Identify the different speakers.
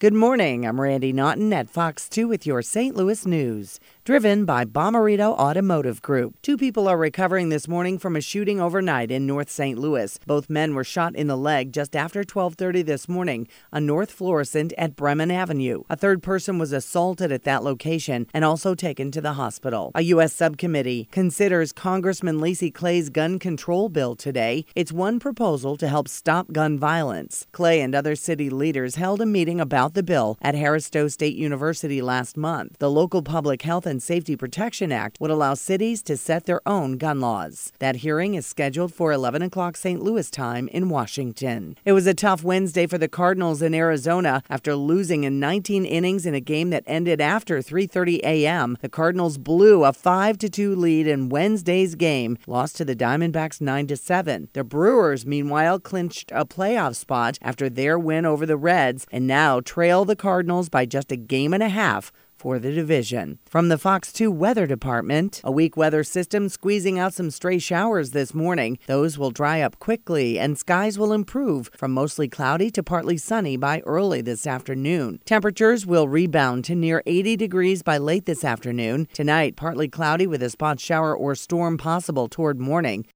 Speaker 1: Good morning. I'm Randi Naughton at Fox 2 with your St. Louis news driven by Bommarito Automotive Group. Two people are recovering this morning from a shooting overnight in North St. Louis. Both men were shot in the leg just after 12:30 this morning on North Florissant at Bremen Avenue. A third person was assaulted at that location and also taken to the hospital. A U.S. subcommittee considers Congressman Lacy Clay's gun control bill today. It's one proposal to help stop gun violence. Clay and other city leaders held a meeting about the bill at Harris Stowe State University last month. The local public health and Safety Protection Act would allow cities to set their own gun laws. That hearing is scheduled for 11 o'clock St. Louis time in Washington. It was a tough Wednesday for the Cardinals in Arizona after losing in 19 innings in a game that ended after 3:30 a.m. The Cardinals blew a 5-2 lead in Wednesday's game, lost to the Diamondbacks 9-7. The Brewers meanwhile clinched a playoff spot after their win over the Reds and now trail the Cardinals by just a game and a half for the division. From the Fox 2 Weather Department, a weak weather system squeezing out some stray showers this morning. Those will dry up quickly and skies will improve from mostly cloudy to partly sunny by early this afternoon. Temperatures will rebound to near 80 degrees by late this afternoon. Tonight, partly cloudy with a spot shower or storm possible toward morning.